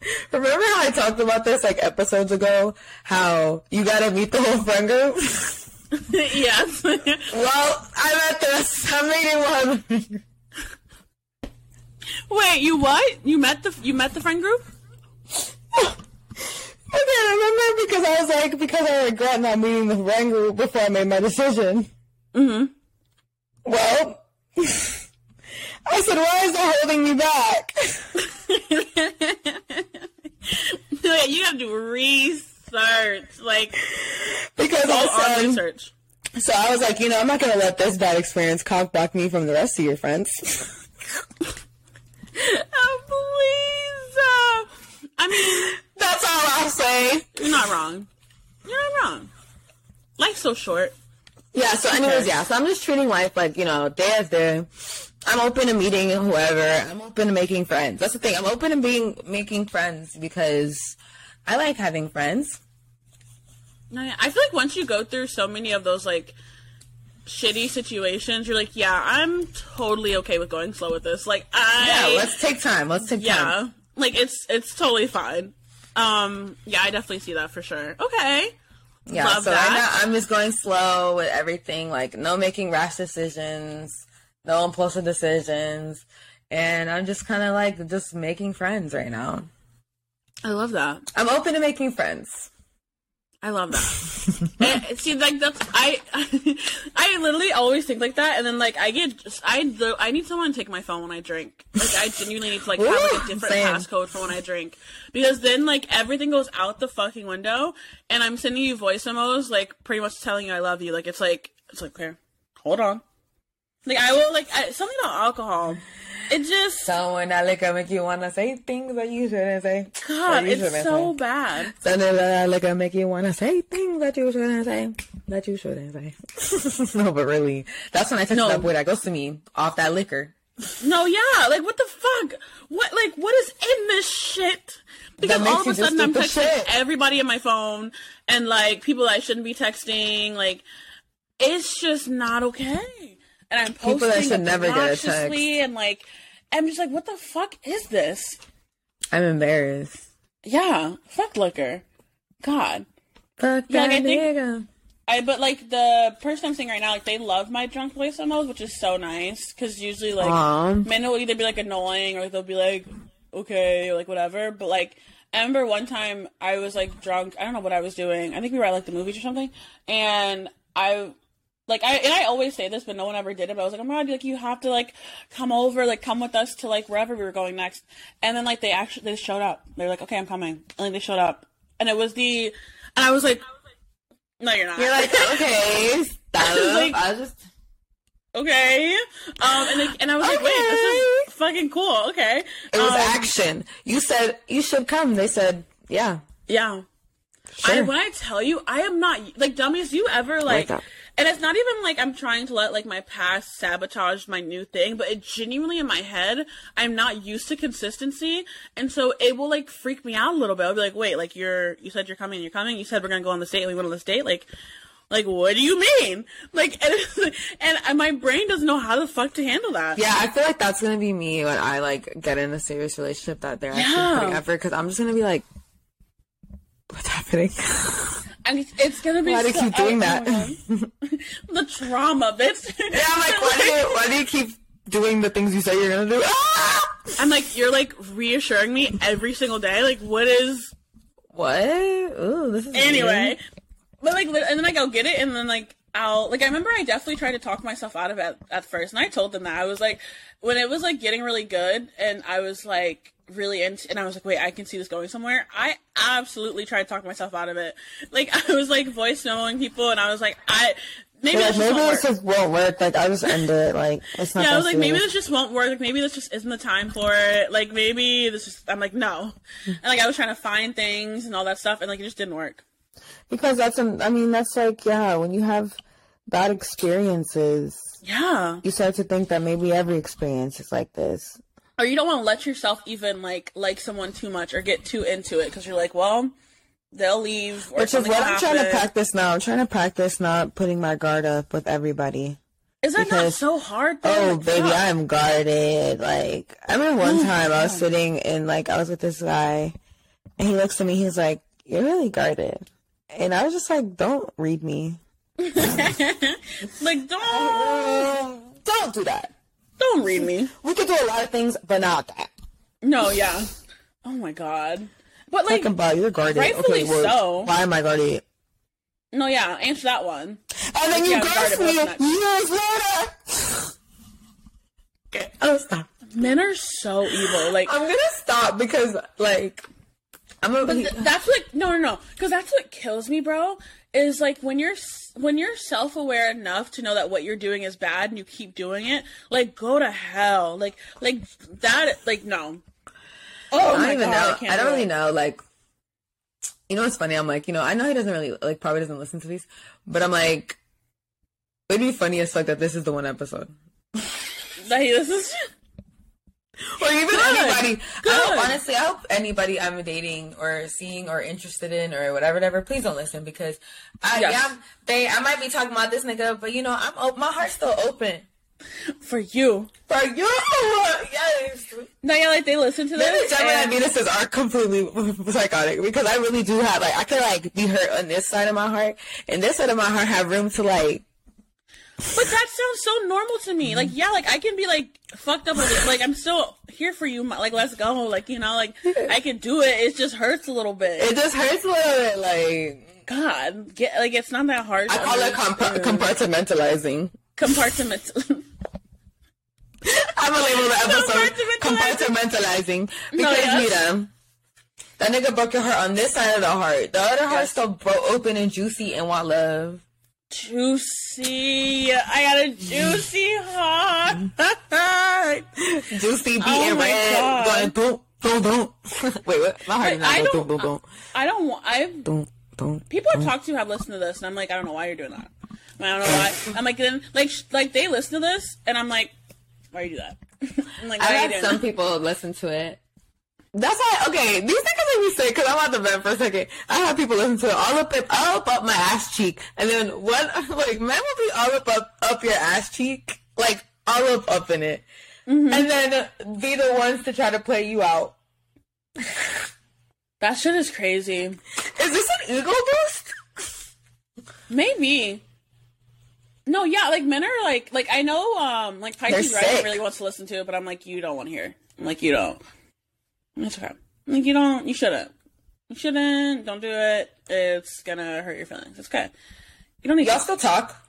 Remember how I talked about this like episodes ago? How you gotta meet the whole friend group? yes. well, I'm at this. I'm meeting one. Wait, you what? You met the you met the friend group? I can't remember because I was like, because I regret not meeting the friend group before I made my decision. Mm-hmm. Well, I said, why is it holding me back? you have to do research, like Because I said, research. so I was like, you know, I'm not gonna let this bad experience cock block me from the rest of your friends. Oh please! Uh, I mean, That's all I'll say. you're not wrong. You're not wrong. Life's so short. Yeah, so anyways, Okay. yeah, so I'm just treating life like, you know, day after day. I'm open to meeting whoever. I'm open to making friends. That's the thing. I'm open to being making friends because I like having friends. No, yeah. I feel like once you go through so many of those like shitty situations, you're like, yeah, I'm totally okay with going slow with this. Like, I Yeah, let's take time. Let's take yeah, time. like it's it's totally fine. Um, yeah, I definitely see that for sure. Okay, Yeah, Love so that. now I'm just going slow with everything, like no making rash decisions, no impulsive decisions, and I'm just kind of like just making friends right now. I love that. I'm open to making friends. I love that. and, see, like that's I, I literally always think like that, and then like I get, just, I the- I need someone to take my phone when I drink. Like I genuinely need to like have like a different same. passcode for when I drink, because then like everything goes out the fucking window, and I'm sending you voice memos like pretty much telling you I love you. Like it's like it's like okay, hold on. Like I will like I, something about alcohol. It just So when that liquor make you wanna say things that you shouldn't say. God, it's shouldn't so say. bad. So that liquor make you wanna say things that you shouldn't say. That you shouldn't say. no, but really, that's when I text No. that boy that goes to me off that liquor. No, yeah, like what the fuck? What like what is in this shit? Because all of a sudden I'm texting shit. everybody in my phone and like people I shouldn't be texting. Like it's just not okay. And I'm posting People that should never get a text. and like I'm just like, what the fuck is this? I'm embarrassed. Yeah, fuck liquor. God. Fuck Yeah, like, I think- I but like the person I'm seeing right now, like they love my drunk voice memos, which is so nice because usually like Aw. men will either be like annoying or they'll be like okay or like whatever. But like I remember one time I was like drunk. I don't know what I was doing. I think we were at like the movies or something, and I like I and I always say this, but no one ever did it. But I was like, oh my god, like you have to like come over, like come with us to like wherever we were going next. And then like they actually they showed up. They're like, okay, I'm coming. And like, they showed up, and it was the, and I was like, no, you're not. You're like, okay, stop. I was like- I was just okay. Um, and like, and I was like, wait, this is fucking cool. Okay. it was Um, action. You said you should come. They said, yeah. Yeah. I, Sure. when I tell you, I am not like dummies. You ever like, up. and it's not even like I'm trying to let like my past sabotage my new thing, but it genuinely in my head, I'm not used to consistency, and so it will like freak me out a little bit. I'll be like, wait, like you're, you said you're coming, you're coming. You said we're gonna go on this date, and we went on this date, like. Like what do you mean? Like and, and and my brain doesn't know how the fuck to handle that. Yeah, I feel like that's gonna be me when I like get in a serious relationship that they're actually Yeah. putting effort because I'm just gonna be like, what's happening? and it's, gonna be. Why do you so- keep doing oh, that? oh the trauma, bitch. yeah, I'm like, why do you why do you keep doing the things you say you're gonna do? Ah! I'm like, you're like reassuring me every single day. Like, what is What? Ooh, this is anyway? weird. But like, and then like I'll get it, and then like I'll like I remember I definitely tried to talk myself out of it at first, and I told them that I was like, when it was like getting really good, and I was like really into, and I was like, wait, I can see this going somewhere. I absolutely tried to talk myself out of it. Like I was like voice knowing people, and I was like, I maybe Like, this just maybe won't this work. just won't work. Like I just end it. Like it's not. Yeah, I was like, maybe this just won't work. Like, maybe this just isn't the time for it. Like, maybe this just. I'm like, no. And like, I was trying to find things and all that stuff, and like, it just didn't work. because that's an. I mean, that's like yeah. When you have bad experiences, Yeah. you start to think that maybe every experience is like this. Or you don't want to let yourself even like like someone too much or get too into it because you're like, well, they'll leave. Or Which is what I'm trying to practice now. I'm trying to practice not putting my guard up with everybody. Is that not so hard? Though? Oh, baby, fuck. I'm guarded. Like, I remember one time I was sitting and like I was with this guy, and he looks at me. He's like, "You're really guarded," and I was just like, "Don't read me. like, don't don't do that. Don't read me. We could do a lot of things, but not that." No, yeah. Oh my god. But like, Talking about you're guarded. rightfully okay, well, so. why am I guarded? no, yeah. Answer that one. And then you Yeah, ghost me but years later. okay, I'll stop. Men are so evil. Like, I'm gonna stop because like I'm gonna. But th- that's what no no no because that's what kills me, bro. Is like when you're when you're self aware enough to know that what you're doing is bad and you keep doing it. Like go to hell. Like like that. Like no. Oh I don't oh even God, know. can't I, don't do really it. know. Like, you know what's funny? I'm like, you know, I know he doesn't really like probably doesn't listen to these, but I'm like, it'd be funny as fuck that this is the one episode, That he- this is or even Good. anybody. I hope, honestly, I hope anybody I'm dating or seeing or interested in or whatever, whatever. Please don't listen because I Yes. yeah, they I might be talking about this nigga, but you know, I'm op- my heart's still open for you. for you. Yes. No, yeah, like they listen to this. Gemini and- Venuses are completely psychotic because I really do have like I could like be hurt on this side of my heart and this side of my heart have room to like But that sounds so normal to me. Like, yeah, like I can be like fucked up. With it. Like, I'm still here for you. Like, let's go. Like, you know, like I can do it. It just hurts a little bit. it just hurts a little bit like God, get like it's not that hard. I call it comp- understand. Mm. compartmentalizing. compartment. I'm gonna label the episode Compartmentalizing. compartmentalizing because No, yes. Mira, that nigga broke your heart on this side of the heart. The other heart's still bro- open and juicy and want love. Juicy. I got a juicy heart. Juicy beating Oh my red, God. going boom, boom, boom. Wait, what? My heart is Wait, I not going don't- boom, boom, boom, I don't. want. I boom, boom. people I've talked to have listened to this, and I'm like, I don't know why you're doing that. I don't know why. I'm like, then like sh- like they listen to this, and I'm like, why you do that? I'm like, I you had some that? people listen to it. That's why. Okay, these niggas make me sick because I'm out the vent for a second. I have people listen to it all up, all up, up my ass cheek, and then one like men will be all up, up, up your ass cheek, like all up, up in it, Mm-hmm. and then be the ones to try to play you out. That shit is crazy. Is this an ego boost? Maybe. No, yeah, like men are like like I know um like Pisces Rising really wants to listen to it, but I'm like you don't want to hear. I'm like you don't. It's okay. Like you don't. You shouldn't. You shouldn't. Don't do it. It's gonna hurt your feelings. It's okay. You don't need. Y'all To. still talk?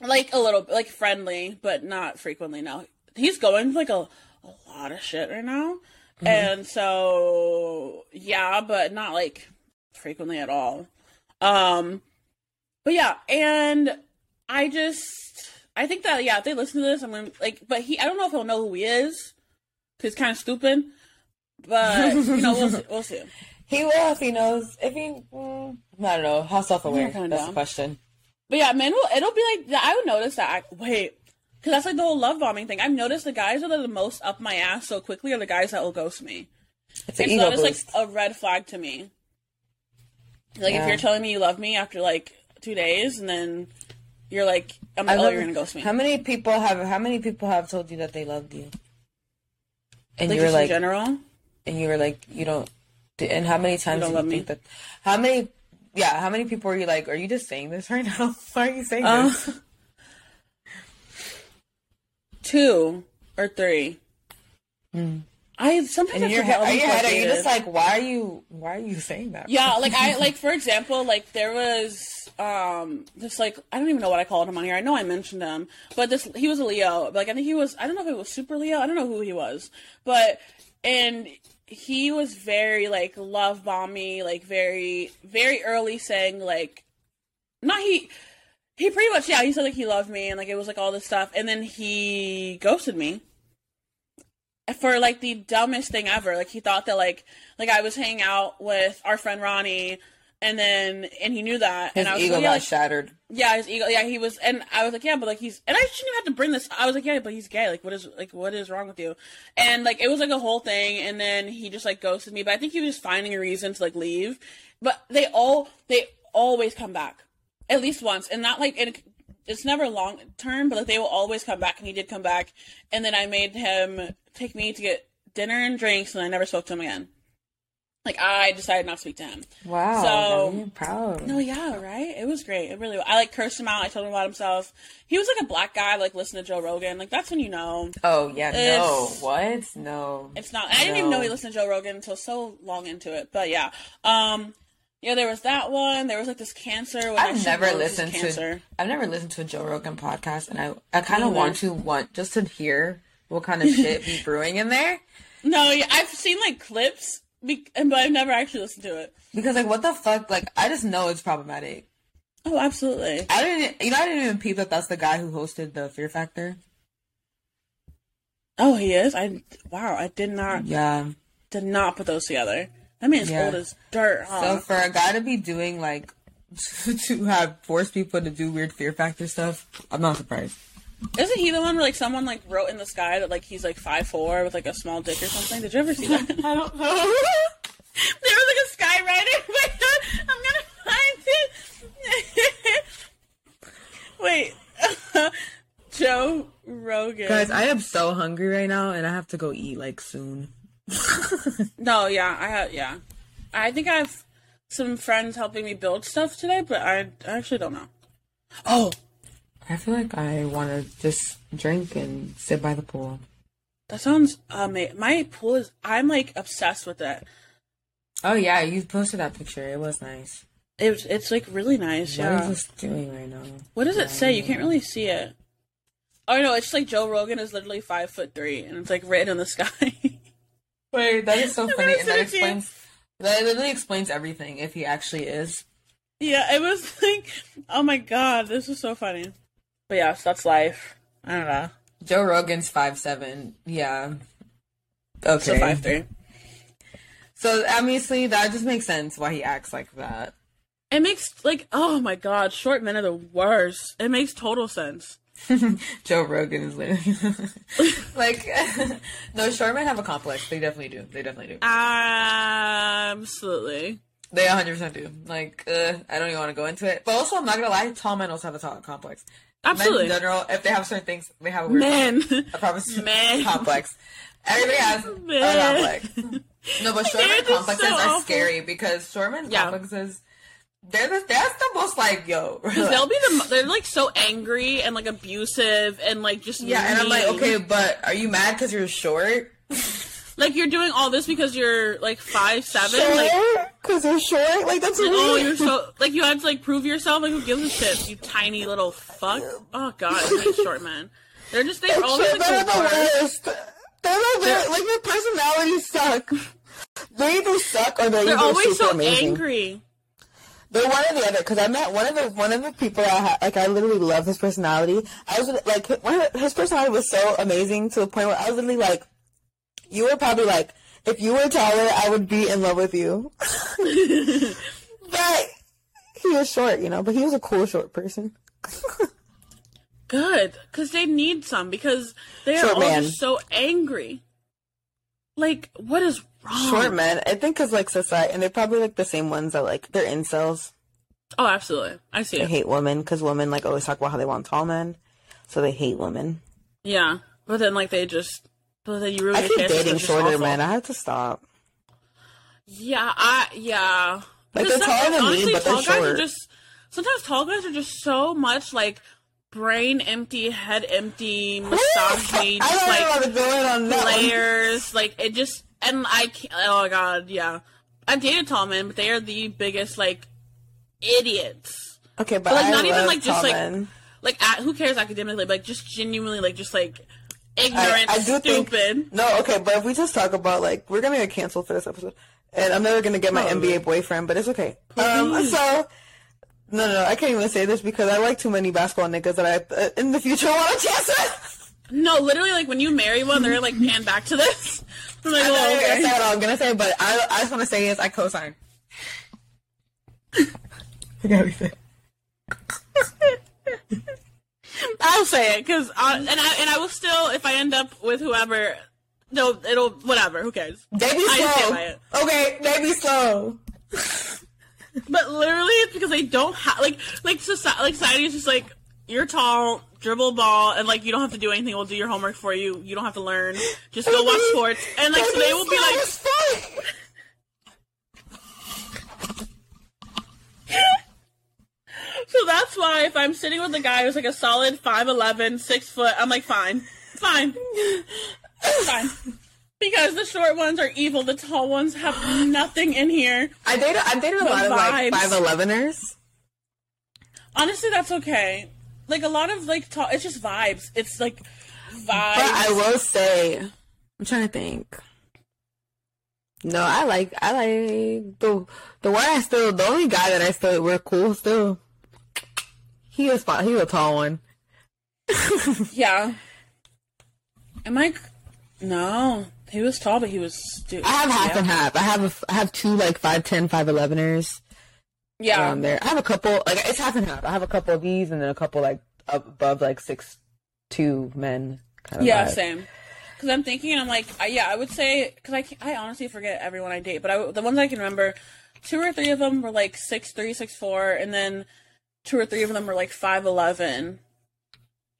like a little like friendly, but not frequently. No, he's going like a a lot of shit right now, mm-hmm. and so yeah, but not like frequently at all. Um, but yeah, and I just I think that yeah, if they listen to this, I'm gonna like, but he I don't know if he'll know who he is because kind of stupid. But you know, we'll see. We'll see. He will if he knows. If he, mm, I don't know how self-aware. That's dumb. the question. But yeah, men will. It'll be like I would notice that. I, wait, because that's like the whole love bombing thing. I've noticed the guys that are the most up my ass so quickly are the guys that will ghost me. It's an and ego so that is like a red flag to me. Like yeah. if you're telling me you love me after like two days and then you're like, I'm like, oh, you're gonna ghost me. How many people have? How many people have told you that they loved you? And like you were like, general. And you were like, you don't. And how many times you, do you think me? that? How many? Yeah, how many people are you like? Are you just saying this right now? Why are you saying uh, this? Two or three. Hmm. I sometimes in your head, are, you head, are you just like why are you why are you saying that? Yeah, like I like for example, like there was um just like I don't even know what I called him on here. I know I mentioned him, but this he was a Leo. Like I think he was I don't know if it was super Leo. I don't know who he was, but and he was very like love bomby, like very very early saying like not he he pretty much yeah he said like he loved me and like it was like all this stuff and then he ghosted me for like the dumbest thing ever. Like he thought that like like I was hanging out with our friend Ronnie, and then and he knew that, his and I was ego like, yeah, got like, shattered. Yeah, his ego. Yeah, he was, and I was like, yeah, but like he's, and I shouldn't even have to bring this. I was like, yeah, but he's gay. Like, what is like what is wrong with you? And like it was like a whole thing, and then he just like ghosted me. But I think he was just finding a reason to like leave. But they all they always come back at least once, and not like in it's never long term, but like they will always come back, and he did come back. And then I made him take me to get dinner and drinks, and I never spoke to him again. Like I decided not to speak to him. Wow, so proud. No, yeah, right. It was great. It really. I like cursed him out. I told him about himself. He was like a black guy. Like listen to Joe Rogan. Like that's when you know. Oh yeah, no. What? No. It's not. I didn't even know he listened to Joe Rogan until so long into it. But yeah. Um. Yeah, there was that one. There was like this cancer. I've never listened to. I've never listened to a Joe Rogan podcast, and I I kind of want to want just to hear what kind of shit be brewing in there. No, yeah, I've seen like clips, be- but I've never actually listened to it. Because like, what the fuck? Like, I just know it's problematic. Oh, absolutely. I didn't. You know, I didn't even peep that that's the guy who hosted the Fear Factor. Oh, he is. I wow. I did not. Yeah. Did not put those together. That man's yeah. old as dirt. Huh? So for a guy to be doing like to have forced people to do weird Fear Factor stuff, I'm not surprised. Isn't he the one where like someone like wrote in the sky that like he's like five four with like a small dick or something? Did you ever see that? I don't know. there was like a skywriter. I'm gonna find it. Wait, Joe Rogan. Guys, I am so hungry right now, and I have to go eat like soon. no, yeah, I have. Yeah, I think I have some friends helping me build stuff today, but I, I actually don't know. Oh, I feel like I want to just drink and sit by the pool. That sounds amazing. My pool is. I'm like obsessed with it. Oh yeah, you posted that picture. It was nice. It's it's like really nice. What yeah. What is this doing right now? What does it say? You can't really see it. Oh no, it's just like Joe Rogan is literally five foot three, and it's like written in the sky. Wait, that is so funny, and that explains. That literally explains everything if he actually is. Yeah, it was like, oh my god, this is so funny. But yeah, so that's life. I don't know. Joe Rogan's five seven. Yeah. Okay. So five three. So obviously that just makes sense why he acts like that. It makes like oh my god, short men are the worst. It makes total sense. Joe Rogan is literally like no short men have a complex. They definitely do. They definitely do. Absolutely. They 100 percent do. Like uh, I don't even want to go into it. But also, I'm not gonna lie. Tall men also have a tall complex. Absolutely. Men in general, if they have certain things, they have a weird Men. a promise Men. complex. Everybody has Men. a complex. No, but short complexes so are awful. scary because short yeah. complexes they're the, that's the most like yo because they'll be the they're like so angry and like abusive and like just yeah mean. and I'm like okay but are you mad because you're short Like you're doing all this because you're like five seven. Short? Like Cause you're short? Like that's Like, oh, you you're so like you had to like prove yourself. Like who gives a shit? You tiny little fuck. Oh god, I hate short men. They're just they're always Short like are the worst. They're the They're- like their personalities suck. They either suck or they're, They're always super so amazing. angry. They're one or the other. Because I met one of the one of the people I ha- like. I literally love his personality. I was like, one of the- his personality was so amazing to the point where I was literally like, you were probably like, if you were taller, I would be in love with you. but he was short, you know. But he was a cool short person. Good, because they need some because they are Short all man. just so angry. Like, what is wrong? Short men, I think, because like society, and they're probably like the same ones that like they're incels. Oh, absolutely. I see They it. hate women because women like always talk about how they want tall men, so they hate women. Yeah, but then like they just, but then you ruin I keep dating shorter men. I have to stop. Yeah, I yeah. Like, they're taller than me, but they're tall guys are short. just sometimes tall guys are just so much like brain empty, head empty, misogyny, I just don't know like what to do it on that one. layers. Like it just and I can't. Oh my god, yeah. I've dated tall men, but they are the biggest like idiots. Okay, but, But, like, I not even, like, just, like, men. Like at, who cares academically? Like just genuinely, like just like I, ignorant, I do stupid. think no. Okay, but if we just talk about like we're gonna get canceled for this episode, and I'm never gonna get my Probably. NBA boyfriend, but it's okay. Um, so no, no, I can't even say this because I like too many basketball niggas that I uh, in the future want a chance with. No, literally, like when you marry one, they're like pan back to this. I'm like, I'm not oh, even gonna say what I'm gonna say, but I, I just want to say is I co-sign. Forget everything. I'll say it because, and I and I will still, if I end up with whoever, no, it'll whatever. Who cares? They be I slow. Okay, they be slow. But literally, it's because they don't have like like society. Like society is just like you're tall, dribble ball, and like you don't have to do anything. We'll do your homework for you. You don't have to learn. Just go watch sports, and like so they will be like, as fuck. so that's why if I'm sitting with a guy who's like a solid 5'11", 6 foot, I'm like fine, fine, fine. Because the short ones are evil, the tall ones have nothing in here. I dated I dated a lot of like vibes. five eleveners. Honestly, that's okay. Like a lot of like tall, it's just vibes. It's like vibes. But I will say, I'm trying to think. No, I like I like the the one I still the only guy that I still we're cool still. He was fine. He was a tall one. Yeah. Am I? No, he was tall, but he was stupid. I have half yeah. and half. I have a I have two like five ten, five eleveners Yeah, around there. I have a couple like it's half and half. I have a couple of these and then a couple like up above like six two men kind of. yeah, vibe. same. Because I'm thinking, and I'm like, I, yeah, I would say, because I, I honestly forget everyone I date, but I, the ones I can remember, two or three of them were like six three, six four, and then two or three of them were like five eleven,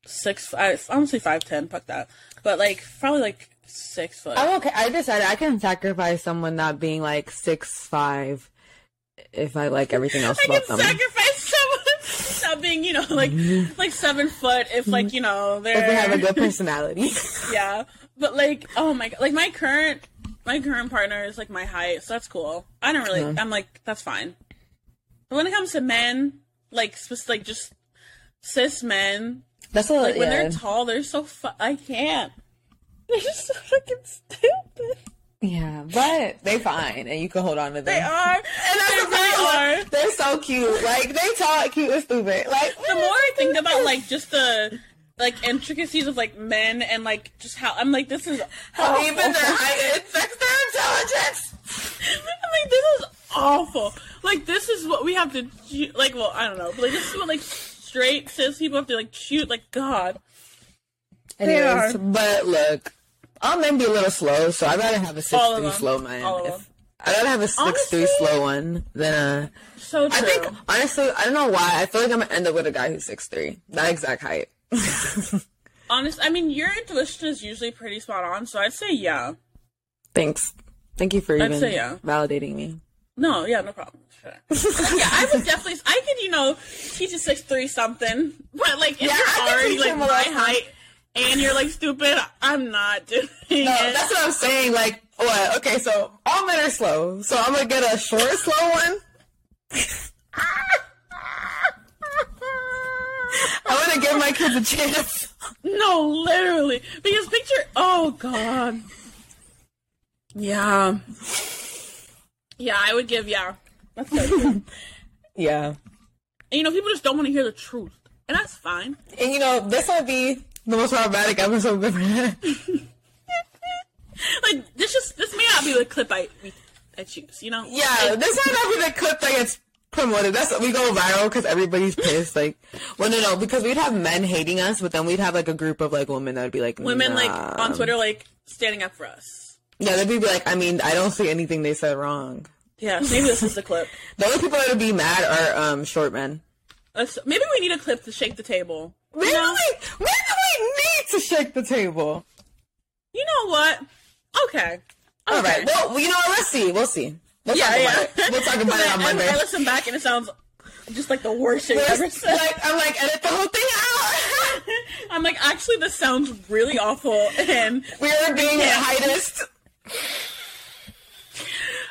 six. I honestly five ten. Fuck that. But like probably like six foot. I'm okay. I decided I can sacrifice someone not being like six five if I like everything else I about can them. sacrifice someone not being, you know, like mm-hmm. like seven foot if like you know they're if they have a good personality. yeah. But like, oh my god, like my current my current partner is like my height, so that's cool. I don't really. I'm like that's fine. But when it comes to men, like spec- like just cis men, That's what like when yeah. they're tall, they're so fu- I can't. They're just so fucking stupid. yeah, but they fine, and you can hold on to them. They are. And that's they the really are. They're so cute. Like they talk cute and stupid. Like the more I think about like just the like intricacies of like men and like just how I'm like this is how awful. even their height affects their intelligence. I'm like this is awful. Like this is what we have to like. Well, I don't know, but like this is what like straight cis people have to like shoot. Like God, They Anyways, are. but look, all men be a little slow, so I'd rather have a six three slow man. If- I'd rather have a six three slow one than a. so true. I think honestly, I don't know why. I feel like I'm gonna end up with a guy who's six three, that exact height. Honest, I mean your intuition is usually pretty spot on, so I'd say yeah. Thanks. Thank you for I'd even say yeah. validating me. No, yeah, no problem. Sure. yeah, I would definitely. I could, you know, teach a six three something, but like if Yeah, I you're could already like my a height and you're like stupid, I'm not doing No, it. that's what I'm saying. Like what? Okay, so all men are slow. So I'm gonna get a short, slow one. I want to give my kids a chance. No, literally. Because picture. Oh God. Yeah. Yeah, I would give. Yeah. That's good. Yeah. and you know, people just don't want to hear the truth, and that's fine. And you know, this might be the most problematic episode we've ever had. Like this just this may not be the clip I I choose. You know. Yeah, this might not be the clip that gets promoted. That's we go viral because everybody's pissed. Like, well, no, no, because we'd have men hating us, but then we'd have like a group of like women that would be like Women like on Twitter like standing up for us. Yeah, they'd be like, I mean, I don't see anything they said wrong. Yeah, maybe this is the clip. The only people that would be mad are um short men. Let's, maybe we need a clip to shake the table. Maybe You know, we, maybe we need to shake the table. you know what? Okay. All right. Well, you know what? Let's see. We'll see. We'll Yeah, talk yeah. about it. We'll talk about it on Monday. I, I listen back and it sounds just like the worst shit ever Like, said. I'm like, edit the whole thing out. I'm like, actually, this sounds really awful. And we are being Yeah. heightest.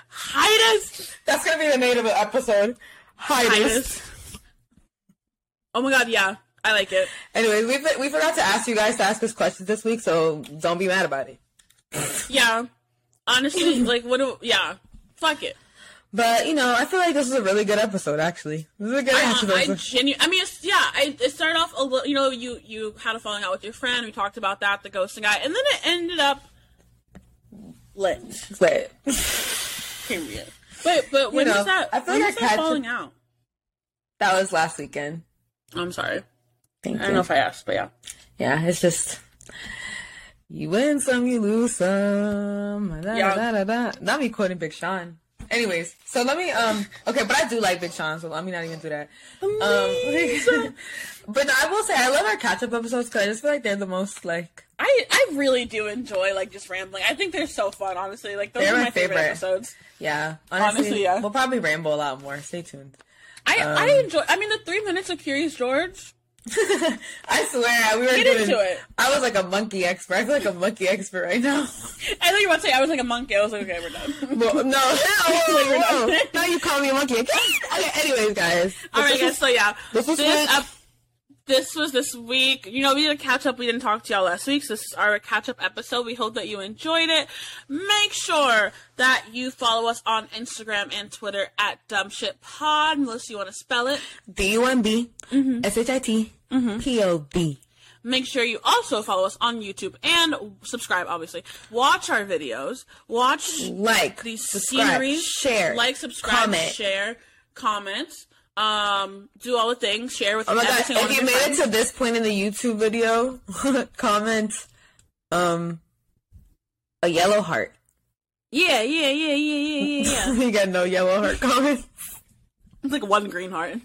Highest. That's gonna be the name of the episode. Highest. Oh my god, yeah. I like it. Anyway, we we forgot to ask you guys to ask us questions this week, so don't be mad about it. Yeah. Honestly, like, what do, yeah. Fuck it. But you know, I feel like this is a really good episode. Actually, this is a good I, episode. I genu- I mean, it's, yeah, I, it started off a little, you know, you, you had a falling out with your friend. We talked about that, the ghosting guy. And then it ended up lit. But Period. But, but when know, was that? I feel when like was I that catch falling out? that was last weekend. I'm sorry. Thank I don't know if I asked, but yeah. Yeah, it's just you win some, you lose some. Da, Yeah. da, da, da. Not me quoting Big Sean. Anyways, so let me um okay, but I do like Big Sean, so let me not even do that. Um, but no, I will say I love our catch up episodes because I just feel like they're the most like I, I really do enjoy like just rambling. I think they're so fun, honestly. Like those They're are my my favorite, favorite. episodes. yeah. Honestly, Honestly, yeah. We'll probably ramble a lot more. Stay tuned. I Um, I enjoy. I mean, the three minutes of Curious George. I swear we were Get doing. into it. I was like a monkey expert. I feel like a monkey expert right now. I thought you were about to say I was like a monkey. I was like, okay, we're done. Well, no, whoa. now you call me a monkey. Okay, anyways, guys. All right, guys. So yeah, this this. This was this week. You know, we did a catch up. We didn't talk to y'all last week, so this is our catch up episode. We hope that you enjoyed it. Make sure that you follow us on Instagram and Twitter at dumbshitpod. Melissa, you want to spell it? D U M B mm-hmm. S H I T mm-hmm. P O D. Make sure you also follow us on YouTube and subscribe, obviously. Watch our videos. Watch Like, these subscribe, sceneries. share, Like, subscribe, comment. share, comment. Um, do all the things. Share with Oh my god! If you made friends. it to this point in the YouTube video, comment um a yellow heart. Yeah, yeah, yeah, yeah, yeah, yeah, yeah. you got no yellow heart comment. It's like one green heart.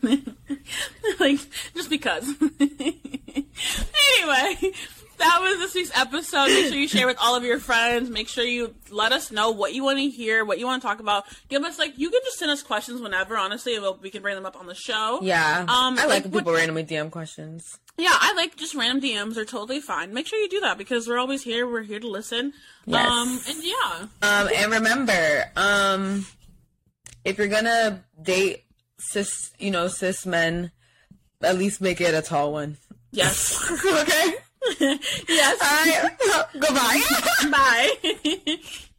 like, just because. anyway, that was this week's episode. Make sure you share with all of your friends. Make sure you let us know what you want to hear, what you want to talk about. Give us, like, you can just send us questions whenever, honestly, and we can bring them up on the show. Yeah, Um, I like like, when what- people randomly DM questions. Yeah, I like just random DMs are totally fine. Make sure you do that because we're always here. We're here to listen. Yes. Um, and yeah. Um, and remember, um, if you're gonna date cis, you know, cis men, at least make it a tall one. Yes. okay. yes. All right. Goodbye. Bye.